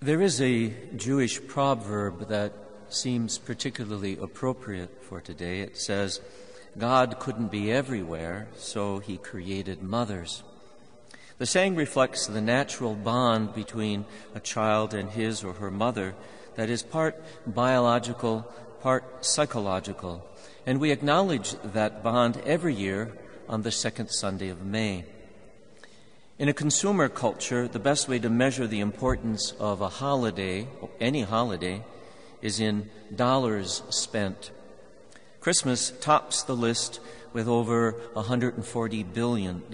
There is a Jewish proverb that seems particularly appropriate for today. It says, God couldn't be everywhere, so he created mothers. The saying reflects the natural bond between a child and his or her mother that is part biological, part psychological. And we acknowledge that bond every year on the second Sunday of May. In a consumer culture, the best way to measure the importance of a holiday, any holiday, is in dollars spent. Christmas tops the list with over $140 billion.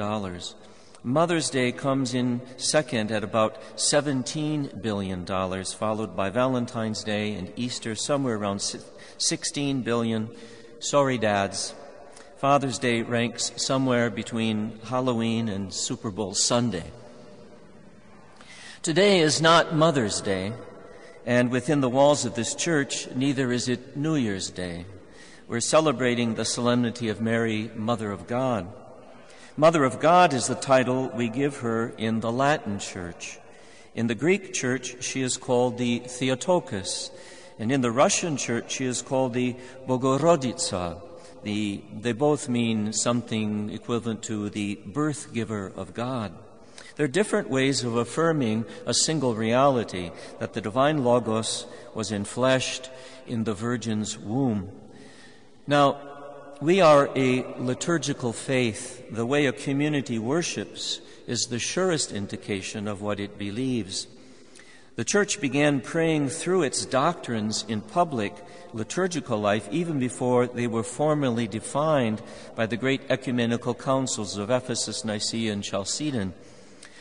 Mother's Day comes in second at about $17 billion, followed by Valentine's Day and Easter, somewhere around 16 billion. Sorry, dads, Father's Day ranks somewhere between Halloween and Super Bowl Sunday. Today is not Mother's Day, and within the walls of this church, neither is it New Year's Day. We're celebrating the solemnity of Mary, Mother of God. Mother of God is the title we give her in the Latin Church. In the Greek Church, she is called the Theotokos, and in the Russian Church, she is called the Bogoroditsa, the, they both mean something equivalent to the birth giver of God. There are different ways of affirming a single reality that the divine Logos was enfleshed in the Virgin's womb. Now, we are a liturgical faith. The way a community worships is the surest indication of what it believes. The church began praying through its doctrines in public liturgical life even before they were formally defined by the great ecumenical councils of Ephesus, Nicaea, and Chalcedon.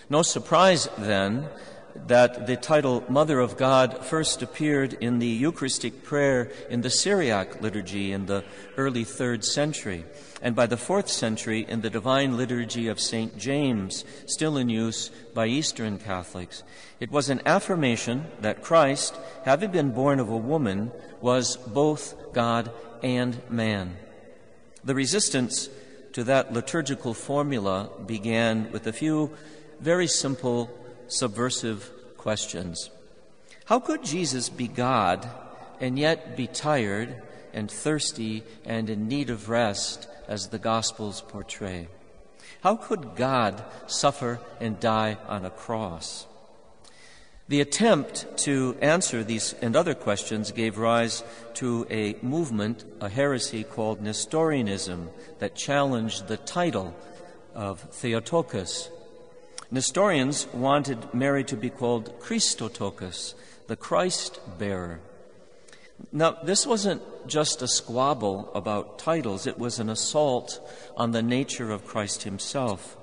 No surprise, then, that the title Mother of God first appeared in the Eucharistic prayer in the Syriac liturgy in the early third century, and by the fourth century in the Divine Liturgy of St. James, still in use by Eastern Catholics. It was an affirmation that Christ, having been born of a woman, was both God and man. The resistance to that liturgical formula began with a few very simple subversive questions. How could Jesus be God and yet be tired and thirsty and in need of rest as the Gospels portray? How could God suffer and die on a cross? The attempt to answer these and other questions gave rise to a movement, a heresy called Nestorianism, that challenged the title of Theotokos, Nestorians wanted Mary to be called Christotokos, the Christ bearer. Now, this wasn't just a squabble about titles, it was an assault on the nature of Christ himself.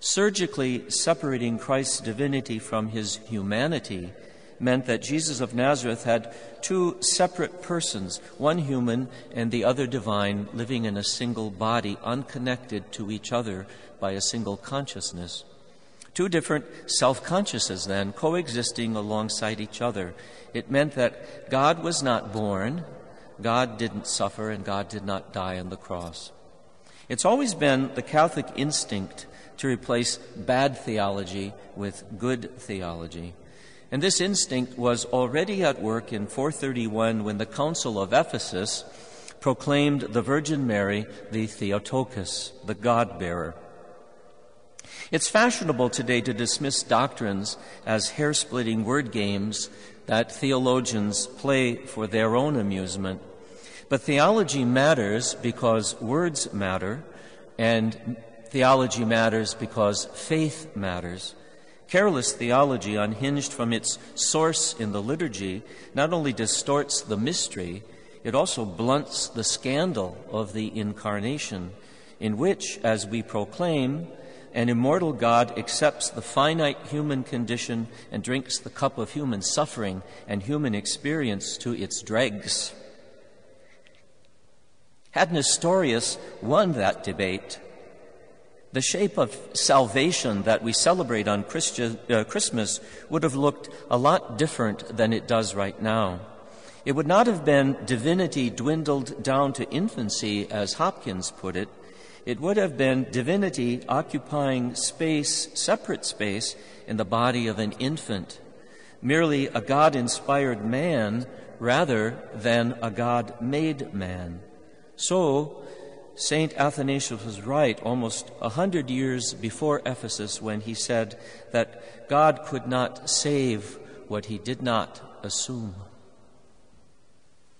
Surgically separating Christ's divinity from his humanity meant that Jesus of Nazareth had two separate persons, one human and the other divine, living in a single body, unconnected to each other by a single consciousness. Two different self consciouses, then, coexisting alongside each other. It meant that God was not born, God didn't suffer, and God did not die on the cross. It's always been the Catholic instinct to replace bad theology with good theology. And this instinct was already at work in 431 when the Council of Ephesus proclaimed the Virgin Mary the Theotokos, the God bearer. It's fashionable today to dismiss doctrines as hair splitting word games that theologians play for their own amusement. But theology matters because words matter, and theology matters because faith matters. Careless theology, unhinged from its source in the liturgy, not only distorts the mystery, it also blunts the scandal of the incarnation, in which, as we proclaim, an immortal God accepts the finite human condition and drinks the cup of human suffering and human experience to its dregs. Had Nestorius won that debate, the shape of salvation that we celebrate on Christi- uh, Christmas would have looked a lot different than it does right now. It would not have been divinity dwindled down to infancy, as Hopkins put it, it would have been divinity occupying space, separate space, in the body of an infant. merely a God inspired man rather than a God made man. So, St. Athanasius was right almost a hundred years before Ephesus when he said that God could not save what he did not assume.